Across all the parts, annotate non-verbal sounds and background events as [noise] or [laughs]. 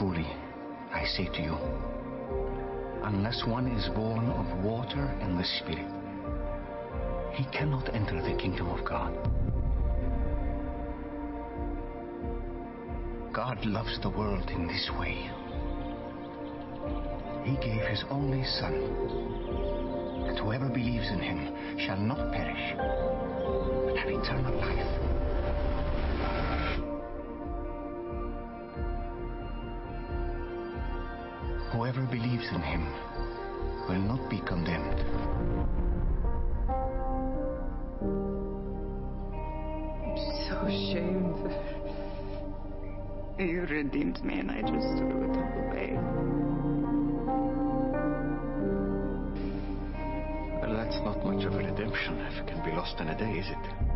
Truly, I say to you, unless one is born of water and the Spirit, he cannot enter the kingdom of God. God loves the world in this way. He gave his only Son, that whoever believes in him shall not perish, but have eternal life. Whoever believes in him will not be condemned. I'm so ashamed. You redeemed me and I just threw it all away. Well, that's not much of a redemption if it can be lost in a day, is it?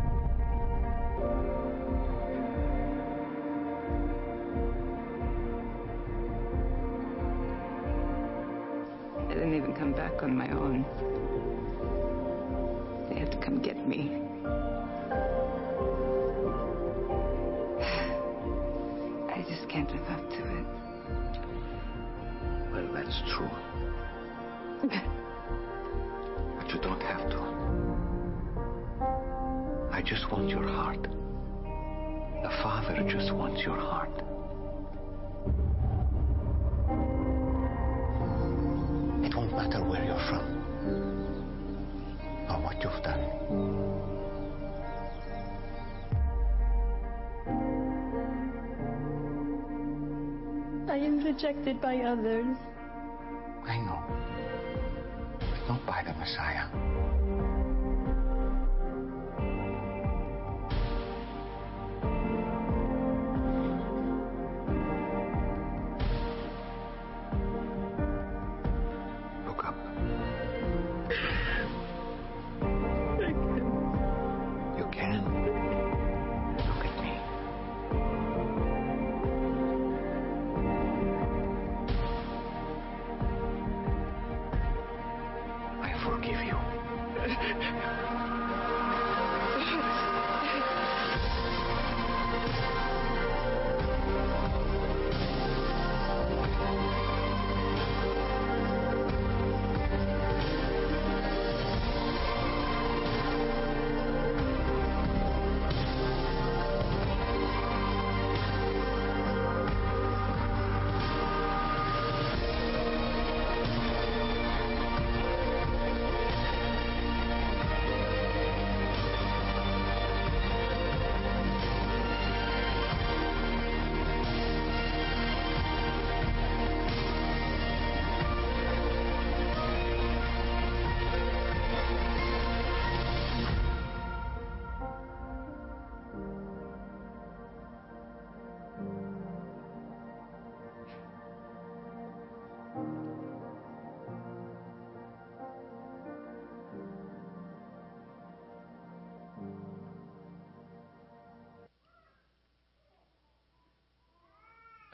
On my own. They had to come get me. [sighs] I just can't live up to it. Well, that's true. [laughs] But you don't have to. I just want your heart. The Father just wants your heart. Rejected by others. I know. But not by the Messiah.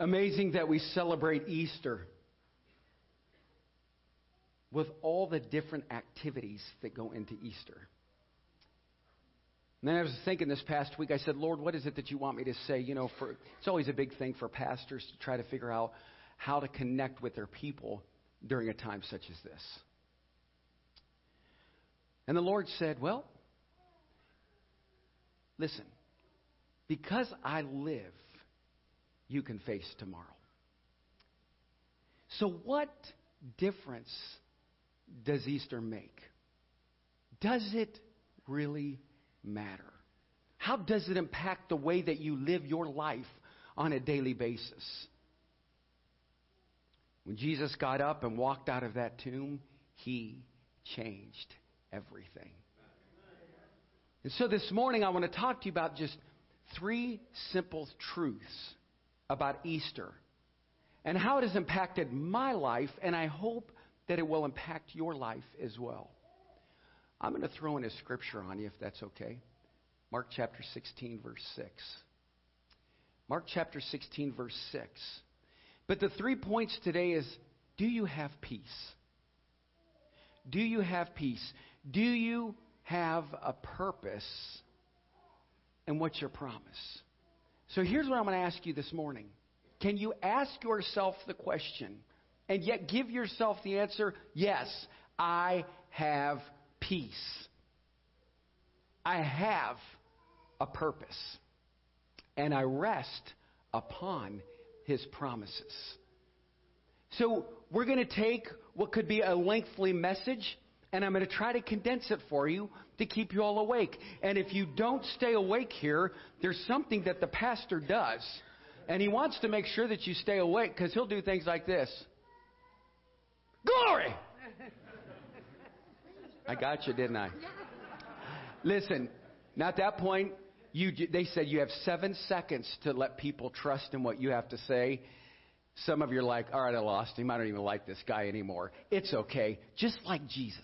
Amazing that we celebrate Easter with all the different activities that go into Easter. And then I was thinking this past week, I said, Lord, what is it that you want me to say? You know, for, it's always a big thing for pastors to try to figure out how to connect with their people during a time such as this. And the Lord said, Well, listen, because I live, you can face tomorrow. So, what difference does Easter make? Does it really matter? How does it impact the way that you live your life on a daily basis? When Jesus got up and walked out of that tomb, he changed everything. And so this morning, I want to talk to you about just three simple truths about Easter and how it has impacted my life, and I hope that it will impact your life as well. I'm going to throw in a scripture on you if that's okay. Mark chapter 16, verse 6. Mark chapter 16, verse 6. But the three points today is do you have peace? Do you have peace? Do you have a purpose? And what's your promise? So here's what I'm going to ask you this morning can you ask yourself the question and yet give yourself the answer yes, I have peace. I have a purpose. And I rest upon his promises. So we're going to take what could be a lengthy message and I'm going to try to condense it for you to keep you all awake. And if you don't stay awake here, there's something that the pastor does. And he wants to make sure that you stay awake because he'll do things like this. Glory! I got you, didn't I? Listen, now at that point, you, they said you have seven seconds to let people trust in what you have to say. Some of you are like, all right, I lost him. I don't even like this guy anymore. It's okay. Just like Jesus.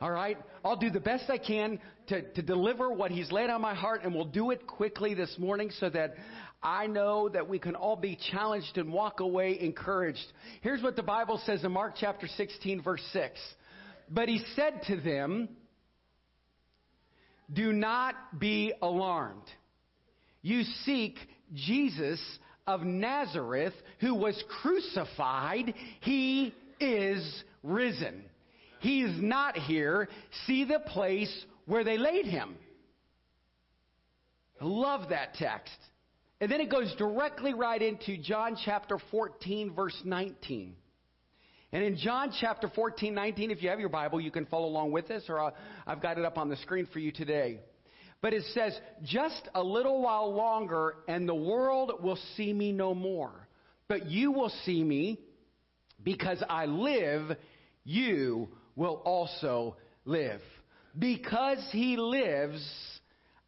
All right? I'll do the best I can to, to deliver what he's laid on my heart, and we'll do it quickly this morning so that I know that we can all be challenged and walk away encouraged. Here's what the Bible says in Mark chapter 16, verse 6. But he said to them, Do not be alarmed. You seek Jesus of Nazareth who was crucified. He is risen. He is not here. See the place where they laid him. I love that text. And then it goes directly right into John chapter 14, verse 19. And in John chapter 14, 19, if you have your Bible, you can follow along with us, or uh, i have got it up on the screen for you today. But it says, just a little while longer, and the world will see me no more. But you will see me because I live, you will also live. Because he lives,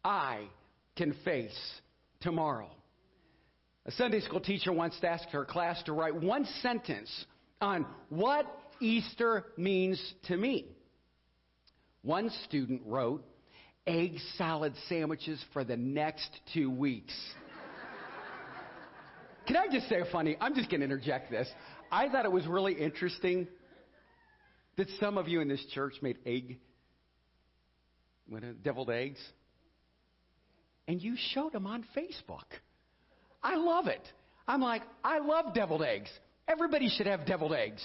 I can face tomorrow. A Sunday school teacher once asked her class to write one sentence on what Easter means to me. One student wrote, egg salad sandwiches for the next two weeks. Can I just say funny? I'm just going to interject this. I thought it was really interesting that some of you in this church made egg, what, deviled eggs, and you showed them on Facebook. I love it. I'm like, I love deviled eggs. Everybody should have deviled eggs.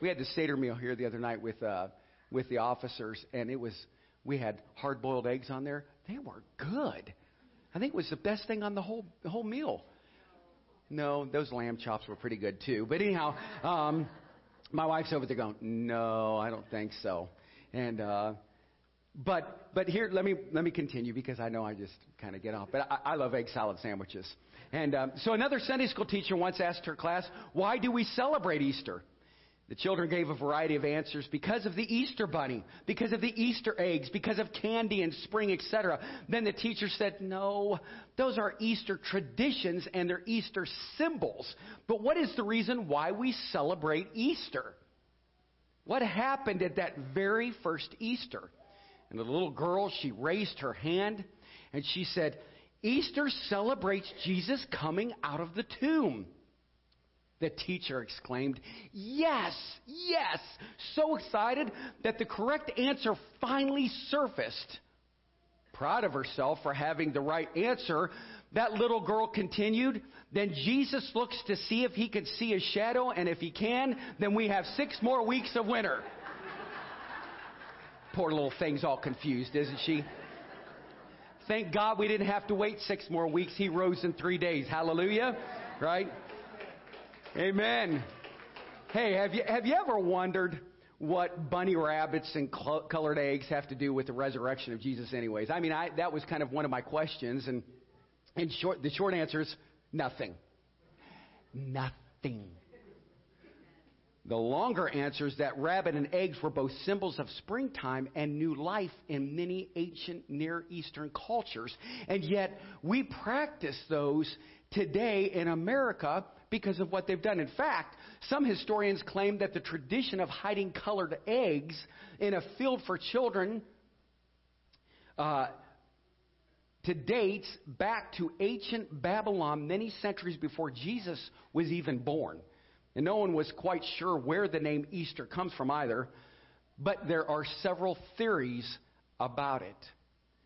We had the Seder meal here the other night with uh, with the officers, and it was we had hard boiled eggs on there. They were good. I think it was the best thing on the whole whole meal. No, those lamb chops were pretty good too. But anyhow, um, my wife's over there going, "No, I don't think so." And uh, but but here, let me let me continue because I know I just kind of get off. But I, I love egg salad sandwiches. And um, so another Sunday school teacher once asked her class, "Why do we celebrate Easter?" The children gave a variety of answers because of the Easter bunny, because of the Easter eggs, because of candy and spring, etc. Then the teacher said, No, those are Easter traditions and they're Easter symbols. But what is the reason why we celebrate Easter? What happened at that very first Easter? And the little girl, she raised her hand and she said, Easter celebrates Jesus coming out of the tomb. The teacher exclaimed, Yes, yes, so excited that the correct answer finally surfaced. Proud of herself for having the right answer, that little girl continued, Then Jesus looks to see if he can see a shadow, and if he can, then we have six more weeks of winter. [laughs] Poor little thing's all confused, isn't she? Thank God we didn't have to wait six more weeks. He rose in three days. Hallelujah. Right? Amen. Hey, have you, have you ever wondered what bunny rabbits and cl- colored eggs have to do with the resurrection of Jesus, anyways? I mean, I, that was kind of one of my questions, and, and short, the short answer is nothing. Nothing. The longer answer is that rabbit and eggs were both symbols of springtime and new life in many ancient Near Eastern cultures. And yet, we practice those today in America because of what they've done. In fact, some historians claim that the tradition of hiding colored eggs in a field for children uh, to dates back to ancient Babylon many centuries before Jesus was even born. And no one was quite sure where the name Easter comes from either, but there are several theories about it.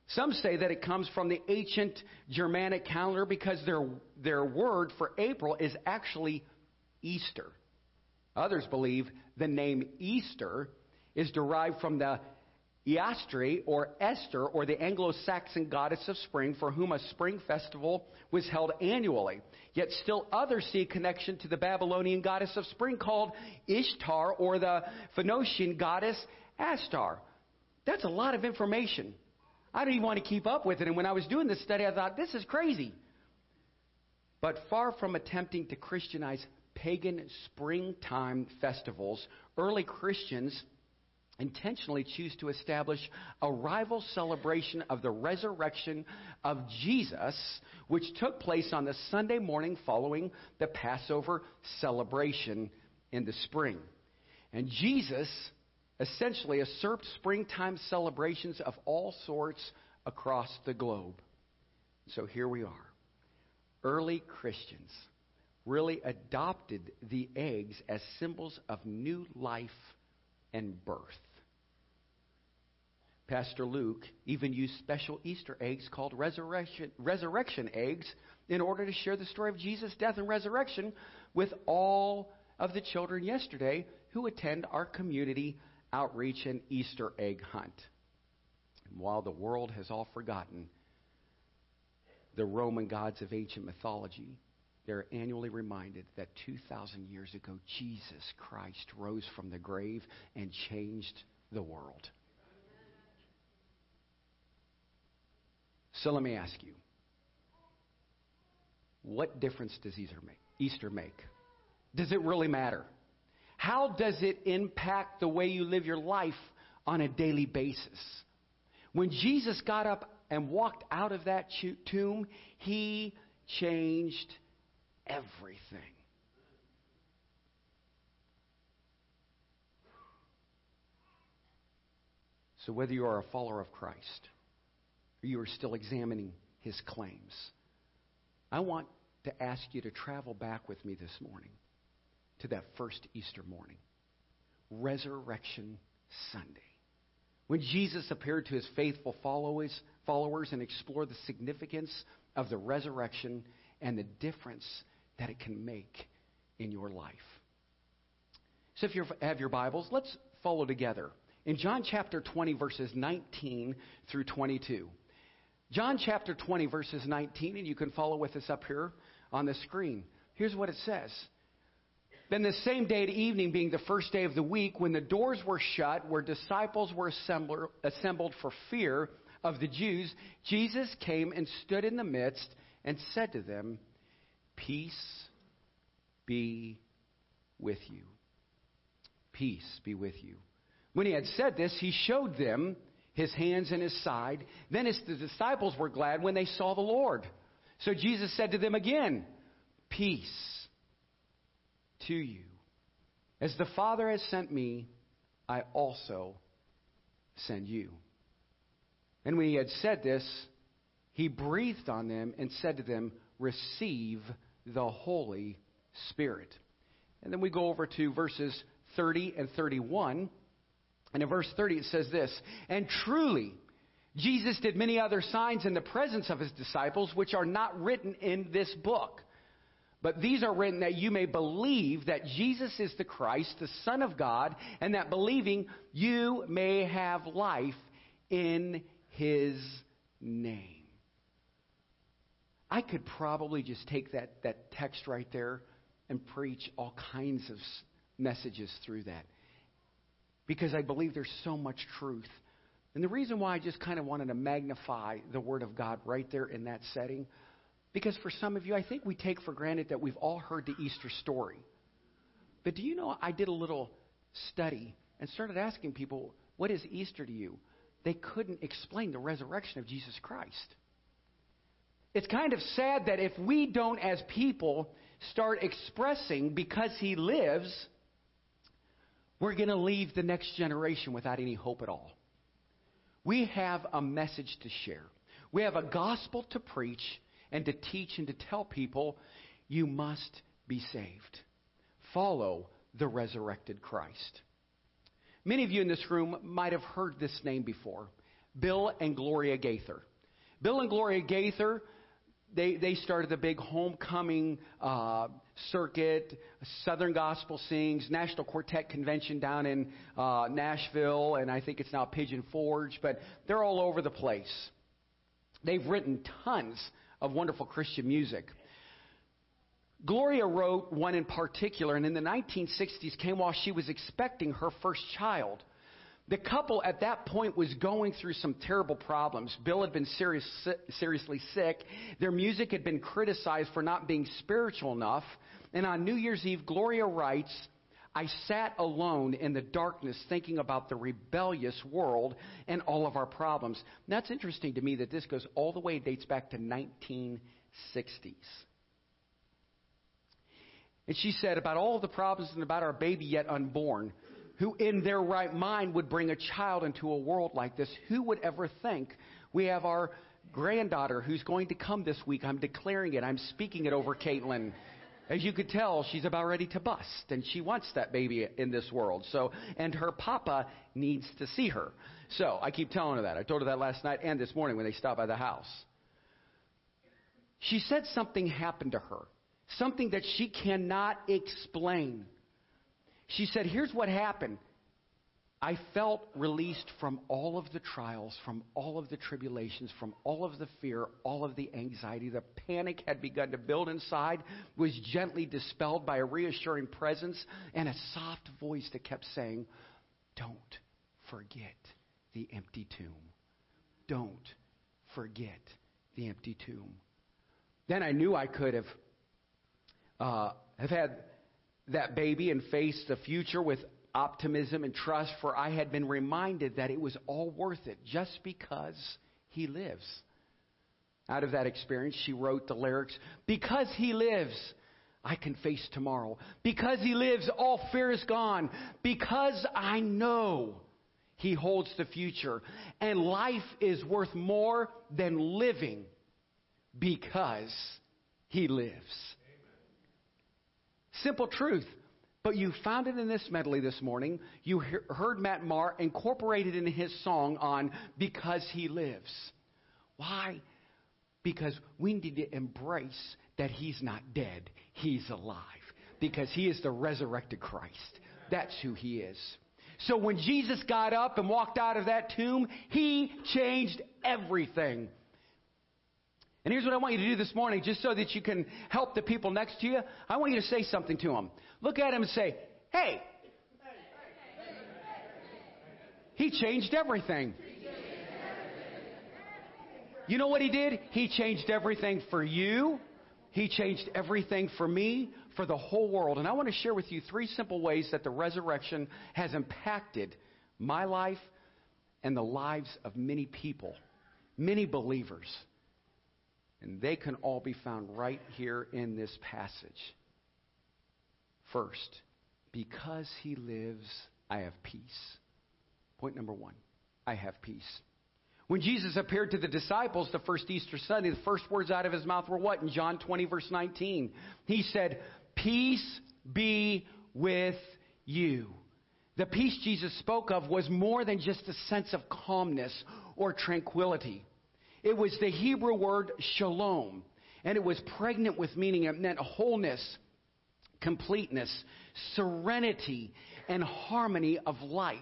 Some say that it comes from the ancient Germanic calendar because their, their word for April is actually Easter. Others believe the name Easter is derived from the Eastri or Esther or the Anglo-Saxon goddess of spring for whom a spring festival was held annually. Yet still others see a connection to the Babylonian goddess of spring called Ishtar or the Phoenician goddess Astar. That's a lot of information. I don't even want to keep up with it. And when I was doing this study, I thought, this is crazy. But far from attempting to Christianize pagan springtime festivals, early Christians intentionally choose to establish a rival celebration of the resurrection of Jesus, which took place on the Sunday morning following the Passover celebration in the spring. And Jesus essentially usurped springtime celebrations of all sorts across the globe. So here we are. Early Christians really adopted the eggs as symbols of new life and birth. Pastor Luke even used special Easter eggs called resurrection, resurrection eggs in order to share the story of Jesus' death and resurrection with all of the children yesterday who attend our community outreach and Easter egg hunt. And while the world has all forgotten the Roman gods of ancient mythology, they're annually reminded that 2,000 years ago, Jesus Christ rose from the grave and changed the world. So let me ask you what difference does Easter make? Easter make? Does it really matter? How does it impact the way you live your life on a daily basis? When Jesus got up and walked out of that tomb, he changed everything. So, whether you are a follower of Christ, or you are still examining his claims. I want to ask you to travel back with me this morning to that first Easter morning, Resurrection Sunday, when Jesus appeared to his faithful followers, followers and explored the significance of the resurrection and the difference that it can make in your life. So, if you have your Bibles, let's follow together. In John chapter 20, verses 19 through 22. John chapter 20, verses 19, and you can follow with us up here on the screen. Here's what it says. Then the same day at evening, being the first day of the week, when the doors were shut, where disciples were assembled for fear of the Jews, Jesus came and stood in the midst and said to them, Peace be with you. Peace be with you. When he had said this, he showed them his hands and his side. Then his, the disciples were glad when they saw the Lord. So Jesus said to them again, Peace to you. As the Father has sent me, I also send you. And when he had said this, he breathed on them and said to them, Receive the Holy Spirit. And then we go over to verses 30 and 31. And in verse 30 it says this And truly, Jesus did many other signs in the presence of his disciples, which are not written in this book. But these are written that you may believe that Jesus is the Christ, the Son of God, and that believing you may have life in his name. I could probably just take that, that text right there and preach all kinds of messages through that because I believe there's so much truth. And the reason why I just kind of wanted to magnify the Word of God right there in that setting, because for some of you, I think we take for granted that we've all heard the Easter story. But do you know, I did a little study and started asking people, what is Easter to you? They couldn't explain the resurrection of Jesus Christ. It's kind of sad that if we don't, as people, start expressing because he lives, we're going to leave the next generation without any hope at all. We have a message to share. We have a gospel to preach and to teach and to tell people you must be saved. Follow the resurrected Christ. Many of you in this room might have heard this name before Bill and Gloria Gaither. Bill and Gloria Gaither, they, they started the big homecoming uh, circuit, Southern Gospel Sings, National Quartet Convention down in uh, Nashville, and I think it's now Pigeon Forge, but they're all over the place. They've written tons of wonderful Christian music. Gloria wrote one in particular, and in the 1960s came while she was expecting her first child. The couple at that point was going through some terrible problems. Bill had been serious, seriously sick. Their music had been criticized for not being spiritual enough. And on New Year's Eve, Gloria writes, I sat alone in the darkness thinking about the rebellious world and all of our problems. And that's interesting to me that this goes all the way, dates back to 1960s. And she said about all the problems and about our baby yet unborn who in their right mind would bring a child into a world like this. Who would ever think? We have our granddaughter who's going to come this week. I'm declaring it. I'm speaking it over Caitlin. As you could tell, she's about ready to bust, and she wants that baby in this world. So, and her papa needs to see her. So, I keep telling her that. I told her that last night and this morning when they stopped by the house. She said something happened to her, something that she cannot explain. She said, Here's what happened. I felt released from all of the trials, from all of the tribulations, from all of the fear, all of the anxiety. The panic had begun to build inside, was gently dispelled by a reassuring presence and a soft voice that kept saying, Don't forget the empty tomb. Don't forget the empty tomb. Then I knew I could have, uh, have had that baby and faced the future with optimism and trust, for I had been reminded that it was all worth it just because he lives. Out of that experience, she wrote the lyrics Because he lives, I can face tomorrow. Because he lives, all fear is gone. Because I know he holds the future. And life is worth more than living because he lives. Simple truth. But you found it in this medley this morning. You heard Matt Maher incorporated in his song on Because He Lives. Why? Because we need to embrace that He's not dead, He's alive. Because He is the resurrected Christ. That's who He is. So when Jesus got up and walked out of that tomb, He changed everything. And here's what I want you to do this morning, just so that you can help the people next to you. I want you to say something to them. Look at him and say, hey. He changed everything. You know what he did? He changed everything for you. He changed everything for me, for the whole world. And I want to share with you three simple ways that the resurrection has impacted my life and the lives of many people, many believers. And they can all be found right here in this passage. First, because he lives, I have peace. Point number one I have peace. When Jesus appeared to the disciples the first Easter Sunday, the first words out of his mouth were what? In John 20, verse 19. He said, Peace be with you. The peace Jesus spoke of was more than just a sense of calmness or tranquility. It was the Hebrew word shalom, and it was pregnant with meaning. It meant wholeness, completeness, serenity, and harmony of life.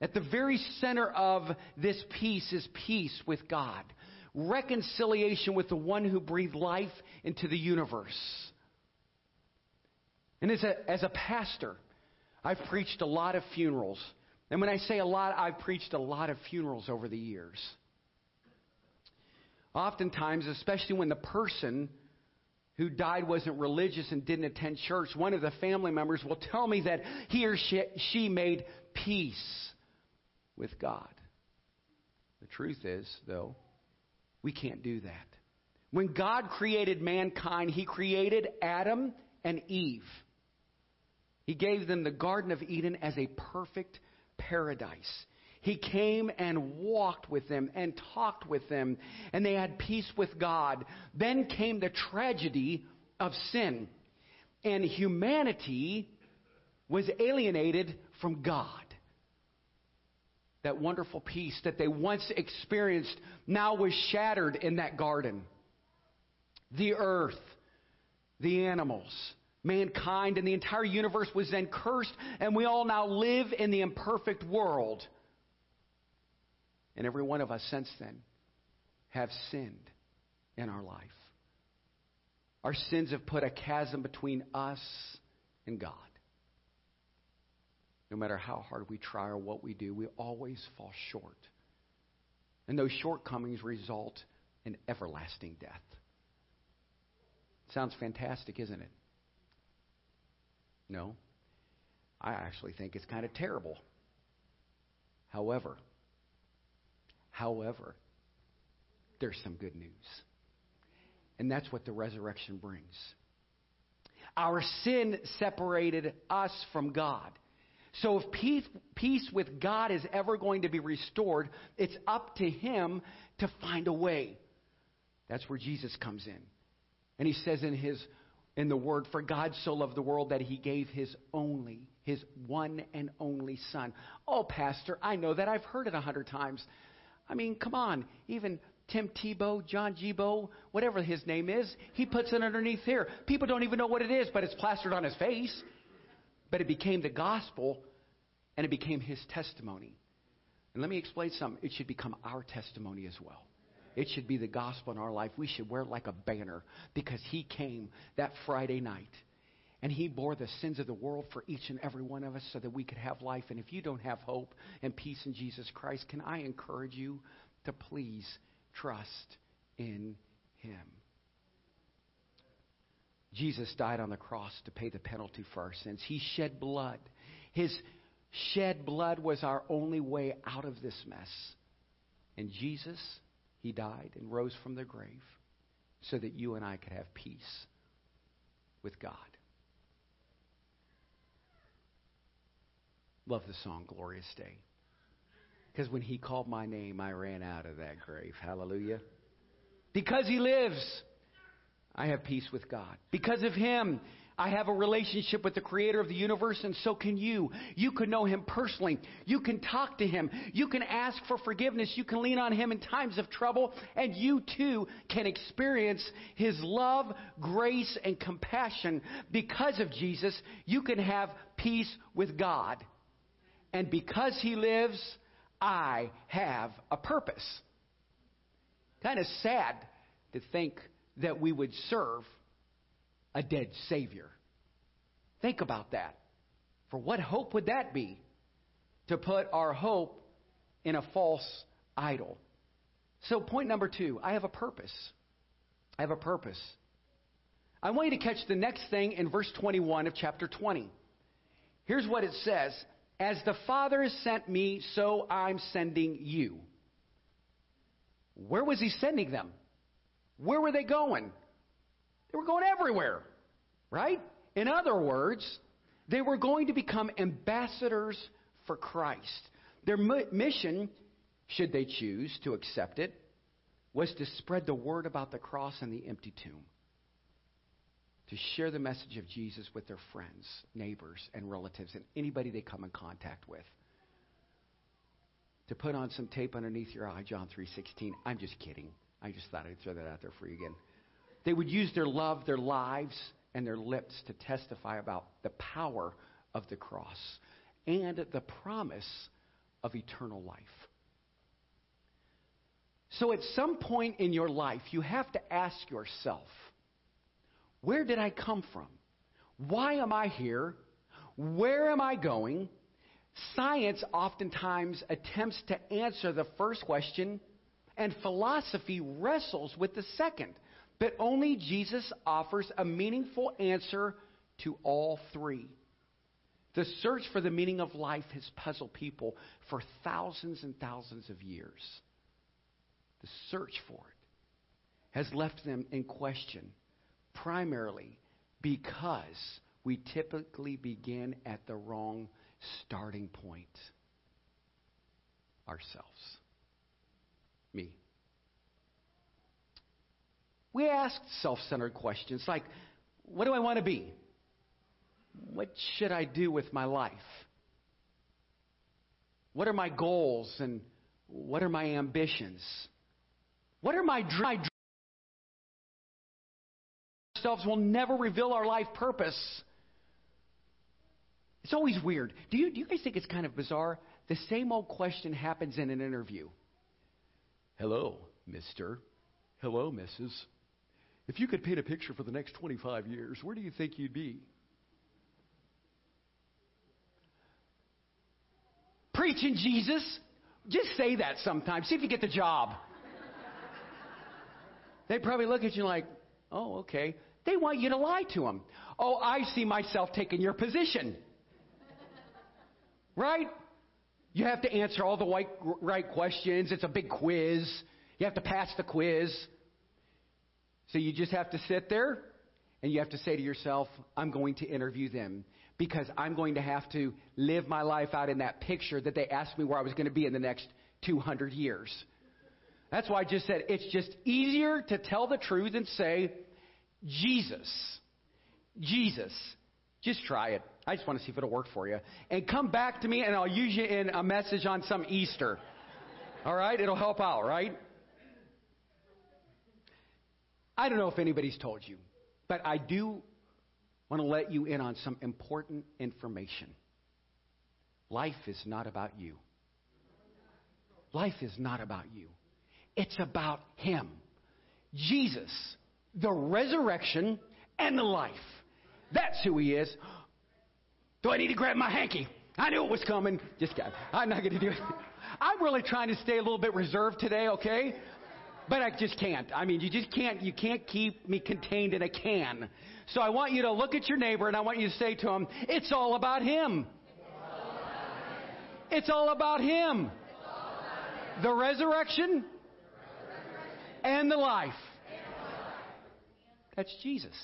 At the very center of this peace is peace with God, reconciliation with the one who breathed life into the universe. And as a, as a pastor, I've preached a lot of funerals. And when I say a lot, I've preached a lot of funerals over the years. Oftentimes, especially when the person who died wasn't religious and didn't attend church, one of the family members will tell me that he or she, she made peace with God. The truth is, though, we can't do that. When God created mankind, He created Adam and Eve. He gave them the Garden of Eden as a perfect paradise. He came and walked with them and talked with them, and they had peace with God. Then came the tragedy of sin, and humanity was alienated from God. that wonderful peace that they once experienced now was shattered in that garden. The earth, the animals, mankind, and the entire universe was then cursed, and we all now live in the imperfect world. And every one of us since then have sinned in our life. Our sins have put a chasm between us and God. No matter how hard we try or what we do, we always fall short. And those shortcomings result in everlasting death. Sounds fantastic, isn't it? No. I actually think it's kind of terrible. However, however, there's some good news. And that's what the resurrection brings. Our sin separated us from God. So if peace, peace with God is ever going to be restored, it's up to Him to find a way. That's where Jesus comes in. And He says in His in the word, for God so loved the world that he gave his only, his one and only son. Oh, Pastor, I know that. I've heard it a hundred times. I mean, come on. Even Tim Tebow, John Gibo, whatever his name is, he puts it underneath here. People don't even know what it is, but it's plastered on his face. But it became the gospel and it became his testimony. And let me explain something. It should become our testimony as well. It should be the gospel in our life. We should wear it like a banner because he came that Friday night and he bore the sins of the world for each and every one of us so that we could have life. And if you don't have hope and peace in Jesus Christ, can I encourage you to please trust in him? Jesus died on the cross to pay the penalty for our sins. He shed blood. His shed blood was our only way out of this mess. And Jesus, He died and rose from the grave so that you and I could have peace with God. Love the song Glorious Day. Because when He called my name, I ran out of that grave. Hallelujah. Because He lives. I have peace with God. Because of Him, I have a relationship with the creator of the universe, and so can you. You can know him personally. You can talk to him. You can ask for forgiveness. You can lean on him in times of trouble, and you too can experience his love, grace, and compassion. Because of Jesus, you can have peace with God. And because he lives, I have a purpose. Kind of sad to think that we would serve a dead Savior. Think about that. For what hope would that be? To put our hope in a false idol. So, point number two I have a purpose. I have a purpose. I want you to catch the next thing in verse 21 of chapter 20. Here's what it says As the Father has sent me, so I'm sending you. Where was he sending them? Where were they going? They were going everywhere, right? In other words, they were going to become ambassadors for Christ. Their mission, should they choose to accept it, was to spread the word about the cross and the empty tomb. To share the message of Jesus with their friends, neighbors, and relatives, and anybody they come in contact with. To put on some tape underneath your eye, John 3.16. I'm just kidding. I just thought I'd throw that out there for you again. They would use their love, their lives, and their lips to testify about the power of the cross and the promise of eternal life. So, at some point in your life, you have to ask yourself where did I come from? Why am I here? Where am I going? Science oftentimes attempts to answer the first question, and philosophy wrestles with the second. But only Jesus offers a meaningful answer to all three. The search for the meaning of life has puzzled people for thousands and thousands of years. The search for it has left them in question, primarily because we typically begin at the wrong starting point ourselves. Me. We ask self centered questions like, What do I want to be? What should I do with my life? What are my goals and what are my ambitions? What are my dreams? Ourselves will never reveal our life purpose. It's always weird. Do you, do you guys think it's kind of bizarre? The same old question happens in an interview. Hello, mister. Hello, Mrs. If you could paint a picture for the next 25 years, where do you think you'd be? Preaching Jesus. Just say that sometimes. See if you get the job. they probably look at you like, oh, okay. They want you to lie to them. Oh, I see myself taking your position. right? You have to answer all the right, right questions. It's a big quiz. You have to pass the quiz. So you just have to sit there and you have to say to yourself, I'm going to interview them because I'm going to have to live my life out in that picture that they asked me where I was going to be in the next 200 years. That's why I just said it's just easier to tell the truth and say, Jesus. Jesus. Just try it. I just want to see if it'll work for you. And come back to me and I'll use you in a message on some Easter. All right? It'll help out, right? I don't know if anybody's told you, but I do want to let you in on some important information. Life is not about you. Life is not about you. It's about Him. Jesus, the resurrection and the life. That's who He is. Do I need to grab my hanky? I knew it was coming. Just kidding. I'm not going to do it. I'm really trying to stay a little bit reserved today, okay? But I just can't. I mean, you just can't, you can't keep me contained in a can. So I want you to look at your neighbor and I want you to say to him, it's all about him. It's all about him. The resurrection and the life. That's Jesus.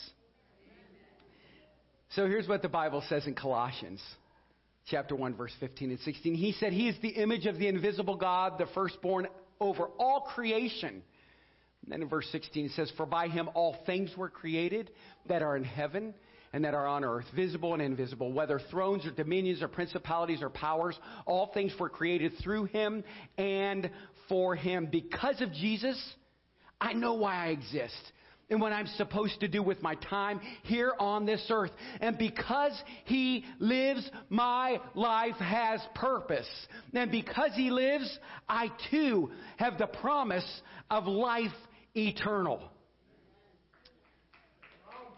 So here's what the Bible says in Colossians chapter 1 verse 15 and 16. He said he is the image of the invisible God, the firstborn over all creation. And then in verse 16 it says, For by him all things were created that are in heaven and that are on earth, visible and invisible, whether thrones or dominions or principalities or powers, all things were created through him and for him. Because of Jesus, I know why I exist and what I'm supposed to do with my time here on this earth. And because He lives, my life has purpose. And because He lives, I too have the promise of life eternal.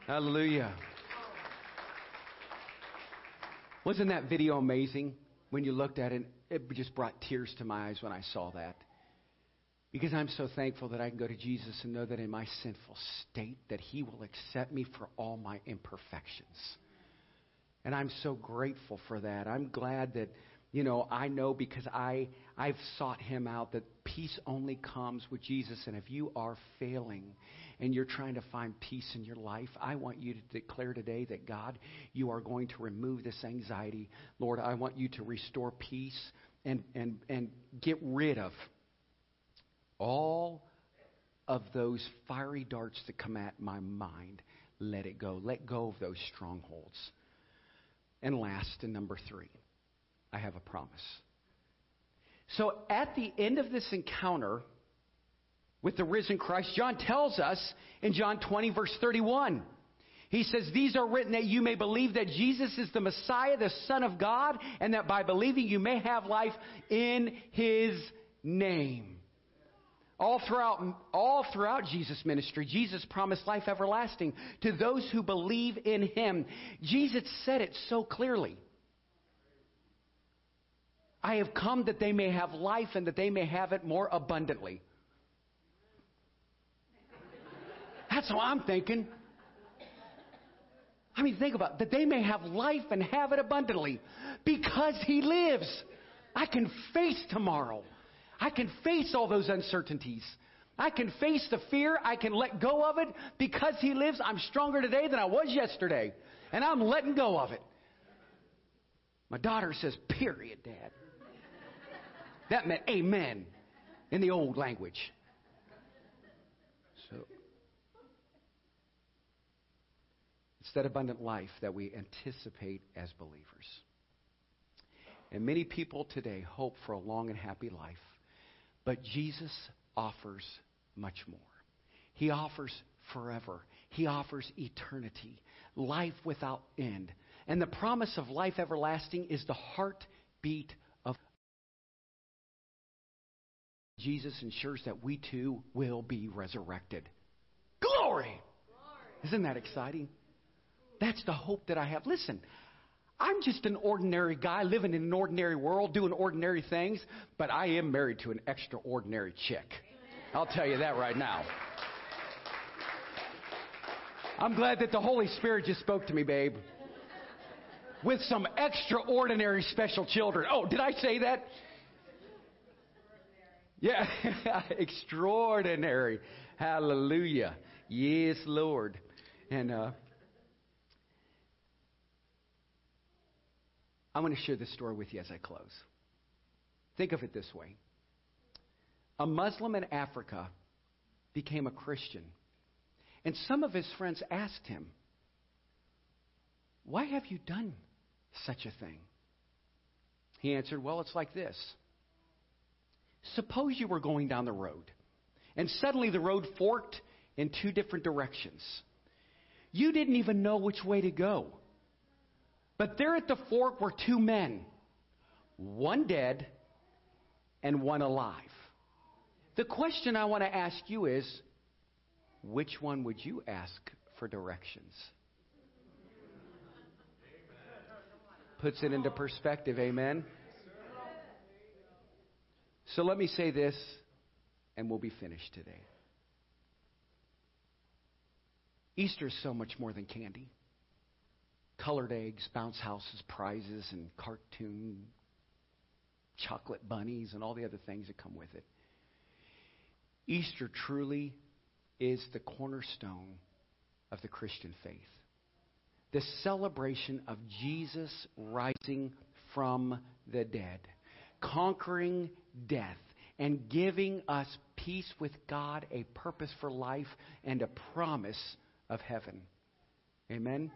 Hallelujah. Wasn't that video amazing when you looked at it? It just brought tears to my eyes when I saw that. Because I'm so thankful that I can go to Jesus and know that in my sinful state that he will accept me for all my imperfections. And I'm so grateful for that. I'm glad that you know, I know because I, I've sought him out that peace only comes with Jesus. And if you are failing and you're trying to find peace in your life, I want you to declare today that God, you are going to remove this anxiety. Lord, I want you to restore peace and, and, and get rid of all of those fiery darts that come at my mind. Let it go. Let go of those strongholds. And last, and number three. I have a promise. So at the end of this encounter with the risen Christ, John tells us in John 20, verse 31, he says, These are written that you may believe that Jesus is the Messiah, the Son of God, and that by believing you may have life in his name. All throughout, all throughout Jesus' ministry, Jesus promised life everlasting to those who believe in him. Jesus said it so clearly. I have come that they may have life and that they may have it more abundantly. That's how I'm thinking. I mean, think about it, that they may have life and have it abundantly because He lives. I can face tomorrow. I can face all those uncertainties. I can face the fear. I can let go of it because He lives. I'm stronger today than I was yesterday. And I'm letting go of it. My daughter says, period, Dad. That meant amen in the old language. So, it's that abundant life that we anticipate as believers. And many people today hope for a long and happy life. But Jesus offers much more. He offers forever. He offers eternity, life without end. And the promise of life everlasting is the heartbeat of Jesus ensures that we too will be resurrected. Glory! Isn't that exciting? That's the hope that I have. Listen, I'm just an ordinary guy living in an ordinary world doing ordinary things, but I am married to an extraordinary chick. I'll tell you that right now. I'm glad that the Holy Spirit just spoke to me, babe. With some extraordinary special children. Oh, did I say that? Yeah, [laughs] extraordinary. Hallelujah. Yes, Lord. And uh, I want to share this story with you as I close. Think of it this way a Muslim in Africa became a Christian, and some of his friends asked him, Why have you done such a thing? He answered, Well, it's like this. Suppose you were going down the road, and suddenly the road forked in two different directions. You didn't even know which way to go. But there at the fork were two men, one dead and one alive. The question I want to ask you is which one would you ask for directions? Puts it into perspective, amen? So let me say this, and we'll be finished today. Easter is so much more than candy colored eggs, bounce houses, prizes, and cartoon chocolate bunnies and all the other things that come with it. Easter truly is the cornerstone of the Christian faith. The celebration of Jesus rising from the dead, conquering death, and giving us peace with God, a purpose for life, and a promise of heaven. Amen?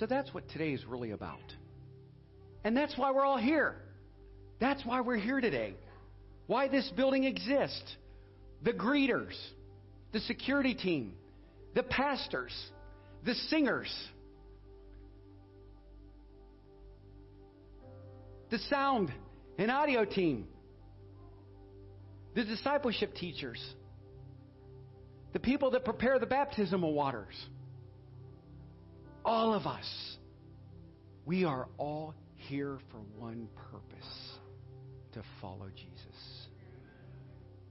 So that's what today is really about. And that's why we're all here. That's why we're here today. Why this building exists. The greeters, the security team, the pastors, the singers, the sound and audio team, the discipleship teachers, the people that prepare the baptismal waters all of us, we are all here for one purpose to follow Jesus.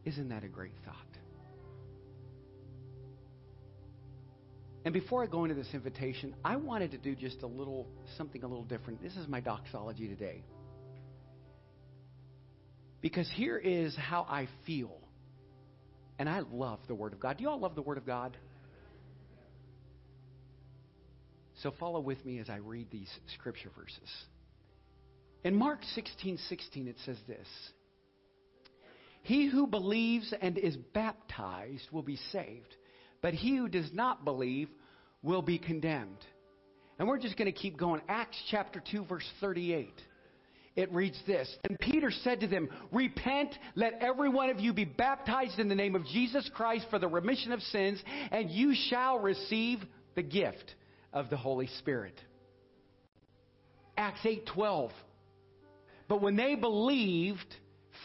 Isn't that a great thought? And before I go into this invitation, I wanted to do just a little something a little different. This is my doxology today. Because here is how I feel. And I love the Word of God. Do you all love the Word of God? So follow with me as I read these scripture verses. In Mark 16 16, it says this He who believes and is baptized will be saved, but he who does not believe will be condemned. And we're just going to keep going. Acts chapter 2, verse 38. It reads this And Peter said to them, Repent, let every one of you be baptized in the name of Jesus Christ for the remission of sins, and you shall receive the gift of the Holy Spirit. Acts 8:12. But when they believed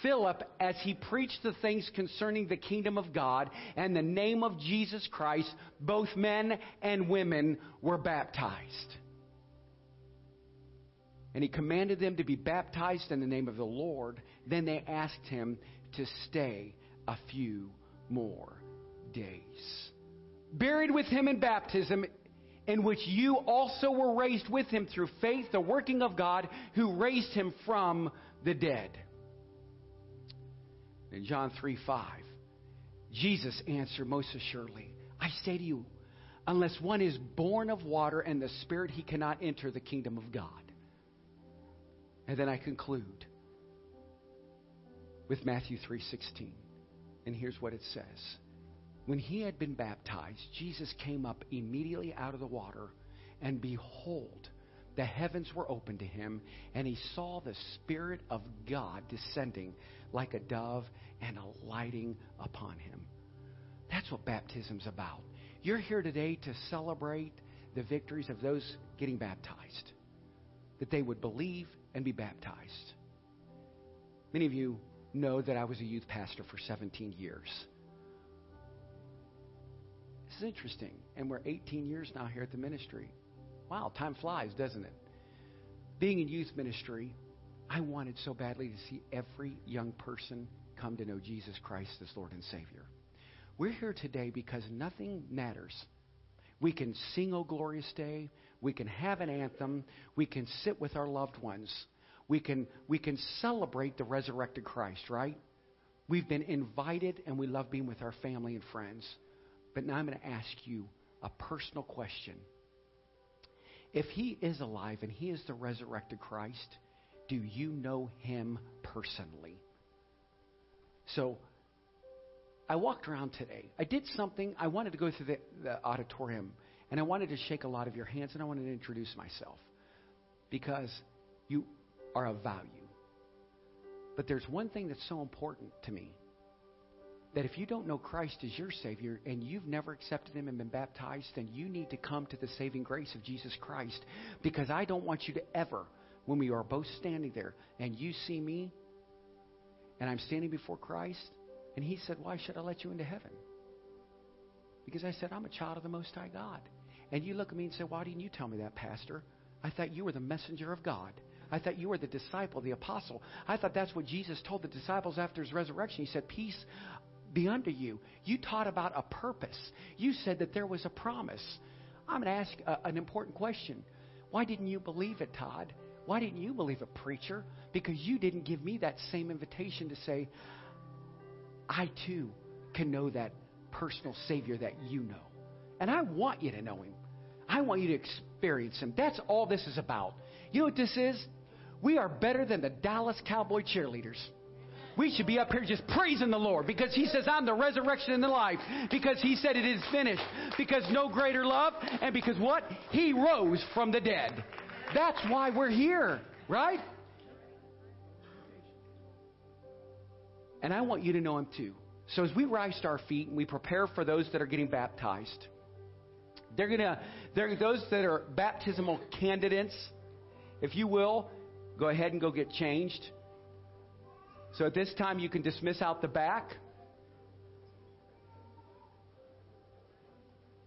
Philip as he preached the things concerning the kingdom of God and the name of Jesus Christ, both men and women were baptized. And he commanded them to be baptized in the name of the Lord. Then they asked him to stay a few more days. Buried with him in baptism in which you also were raised with him through faith, the working of God who raised him from the dead. In John 3 5, Jesus answered most assuredly, I say to you, unless one is born of water and the Spirit, he cannot enter the kingdom of God. And then I conclude with Matthew 3:16. And here's what it says. When he had been baptized, Jesus came up immediately out of the water, And behold, the heavens were opened to him, and he saw the Spirit of God descending like a dove and alighting upon him. That's what baptism's about. You're here today to celebrate the victories of those getting baptized, that they would believe and be baptized. Many of you know that I was a youth pastor for 17 years. This is interesting. And we're 18 years now here at the ministry. Wow, time flies, doesn't it? Being in youth ministry, I wanted so badly to see every young person come to know Jesus Christ as Lord and Savior. We're here today because nothing matters. We can sing O Glorious Day. We can have an anthem. We can sit with our loved ones. We can, we can celebrate the resurrected Christ, right? We've been invited and we love being with our family and friends. But now I'm going to ask you a personal question. If he is alive and he is the resurrected Christ, do you know him personally? So, I walked around today. I did something. I wanted to go through the, the, auditorium, and I wanted to shake a lot of your hands, and I wanted to introduce myself because you are of value. But there's one thing that's so important to me that if you don't know Christ as your Savior and you've never accepted Him and been baptized, then you need to come to the saving grace of Jesus Christ because I don't want you to ever, when we are both standing there and you see me and I'm standing before Christ, and He said, Why should I let you into heaven? Because I said, I'm a child of the Most High God. And you look at me and say, Why didn't you tell me that, Pastor? I thought you were the messenger of God. I thought you were the disciple, the apostle. I thought that's what Jesus told the disciples after his resurrection. He said, Peace be unto you. You taught about a purpose. You said that there was a promise. I'm going to ask a, an important question. Why didn't you believe it, Todd? Why didn't you believe it, preacher? Because you didn't give me that same invitation to say, I too can know that personal Savior that you know. And I want you to know Him. I want you to experience Him. That's all this is about. You know what this is? We are better than the Dallas Cowboy cheerleaders we should be up here just praising the Lord because He says, I'm the resurrection and the life. Because He said it is finished. Because no greater love. And because what? He rose from the dead. That's why we're here, right? And I want you to know Him too. So as we rise to our feet and we prepare for those that are getting baptized, they're gonna, they're those that are baptismal candidates. If you will, go ahead and go get changed. So at this time, you can dismiss out the back.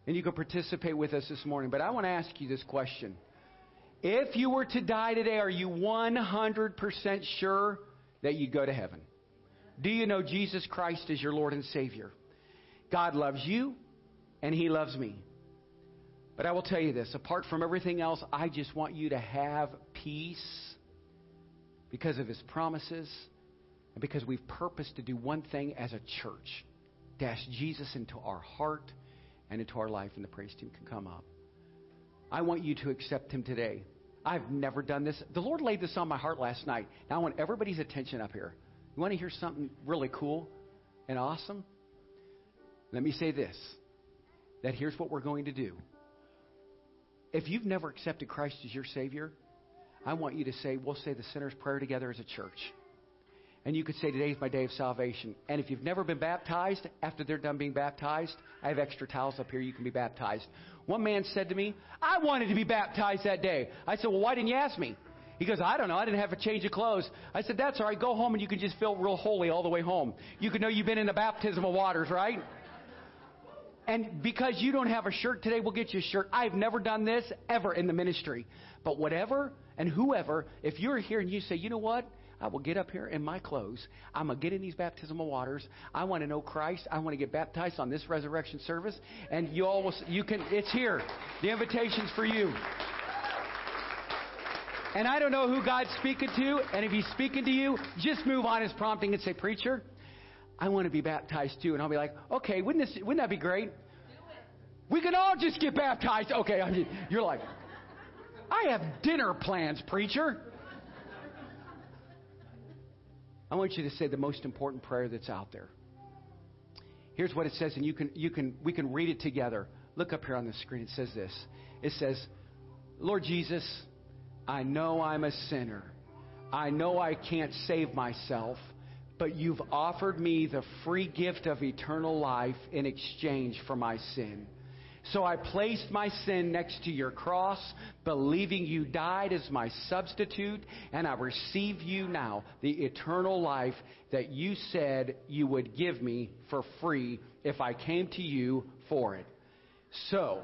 And you can participate with us this morning. But I want to ask you this question. If you were to die today, are you 100% sure that you'd go to heaven? Do you know Jesus Christ is your Lord and Savior? God loves you, and He loves me. But I will tell you this apart from everything else, I just want you to have peace because of His promises and because we've purposed to do one thing as a church dash Jesus into our heart and into our life, and the praise team can come up. I want you to accept Him today. I've never done this. The Lord laid this on my heart last night. Now I want everybody's attention up here. You want to hear something really cool and awesome? Let me say this that here's what we're going to do. If you've never accepted Christ as your Savior, I want you to say, we'll say the sinner's prayer together as a church. And you could say, Today is my day of salvation. And if you've never been baptized, after they're done being baptized, I have extra towels up here. You can be baptized. One man said to me, I wanted to be baptized that day. I said, Well, why didn't you ask me? He goes, I don't know. I didn't have a change of clothes. I said, That's all right. Go home and you can just feel real holy all the way home. You can know you've been in the baptismal waters, right? And because you don't have a shirt today, we'll get you a shirt. I've never done this ever in the ministry. But whatever and whoever, if you're here and you say, you know what? I will get up here in my clothes. I'm going to get in these baptismal waters. I want to know Christ. I want to get baptized on this resurrection service. And you all will, you can, it's here. The invitation's for you. And I don't know who God's speaking to. And if He's speaking to you, just move on His prompting and say, Preacher, I want to be baptized too. And I'll be like, okay, wouldn't, this, wouldn't that be great? We can all just get baptized. Okay, I mean, you're like, I have dinner plans, preacher. I want you to say the most important prayer that's out there. Here's what it says, and you can, you can, we can read it together. Look up here on the screen. It says this. It says, Lord Jesus, I know I'm a sinner. I know I can't save myself, but you've offered me the free gift of eternal life in exchange for my sin. So I placed my sin next to your cross, believing you died as my substitute, and I receive you now, the eternal life that you said you would give me for free if I came to you for it. So,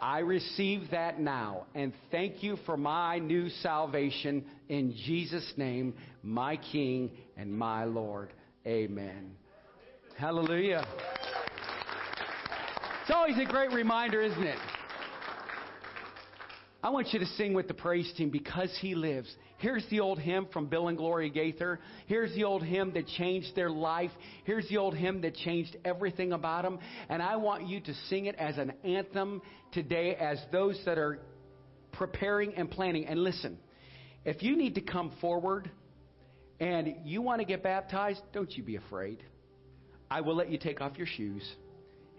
I receive that now, and thank you for my new salvation in Jesus' name, my King and my Lord. Amen. Hallelujah. It's always a great reminder, isn't it? I want you to sing with the praise team because he lives. Here's the old hymn from Bill and Gloria Gaither. Here's the old hymn that changed their life. Here's the old hymn that changed everything about them. And I want you to sing it as an anthem today as those that are preparing and planning. And listen, if you need to come forward and you want to get baptized, don't you be afraid. I will let you take off your shoes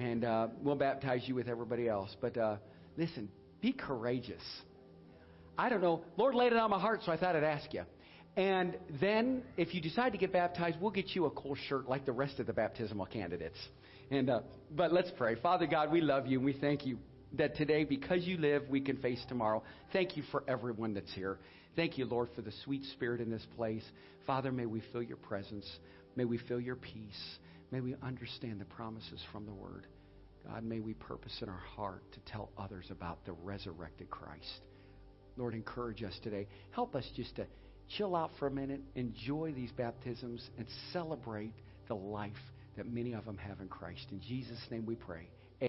and uh, we'll baptize you with everybody else. But uh, listen, be courageous. I don't know. Lord laid it on my heart, so I thought I'd ask you. And then, if you decide to get baptized, we'll get you a cool shirt like the rest of the baptismal candidates. And uh, but let's pray. Father God, we love you and we thank you that today, because you live, we can face tomorrow. Thank you for everyone that's here. Thank you, Lord, for the sweet spirit in this place. Father, may we feel your presence. May we feel your peace. May we understand the promises from the Word. God, may we purpose in our heart to tell others about the resurrected Christ. Lord, encourage us today. Help us just to chill out for a minute, enjoy these baptisms, and celebrate the life that many of them have in Christ. In Jesus' name we pray.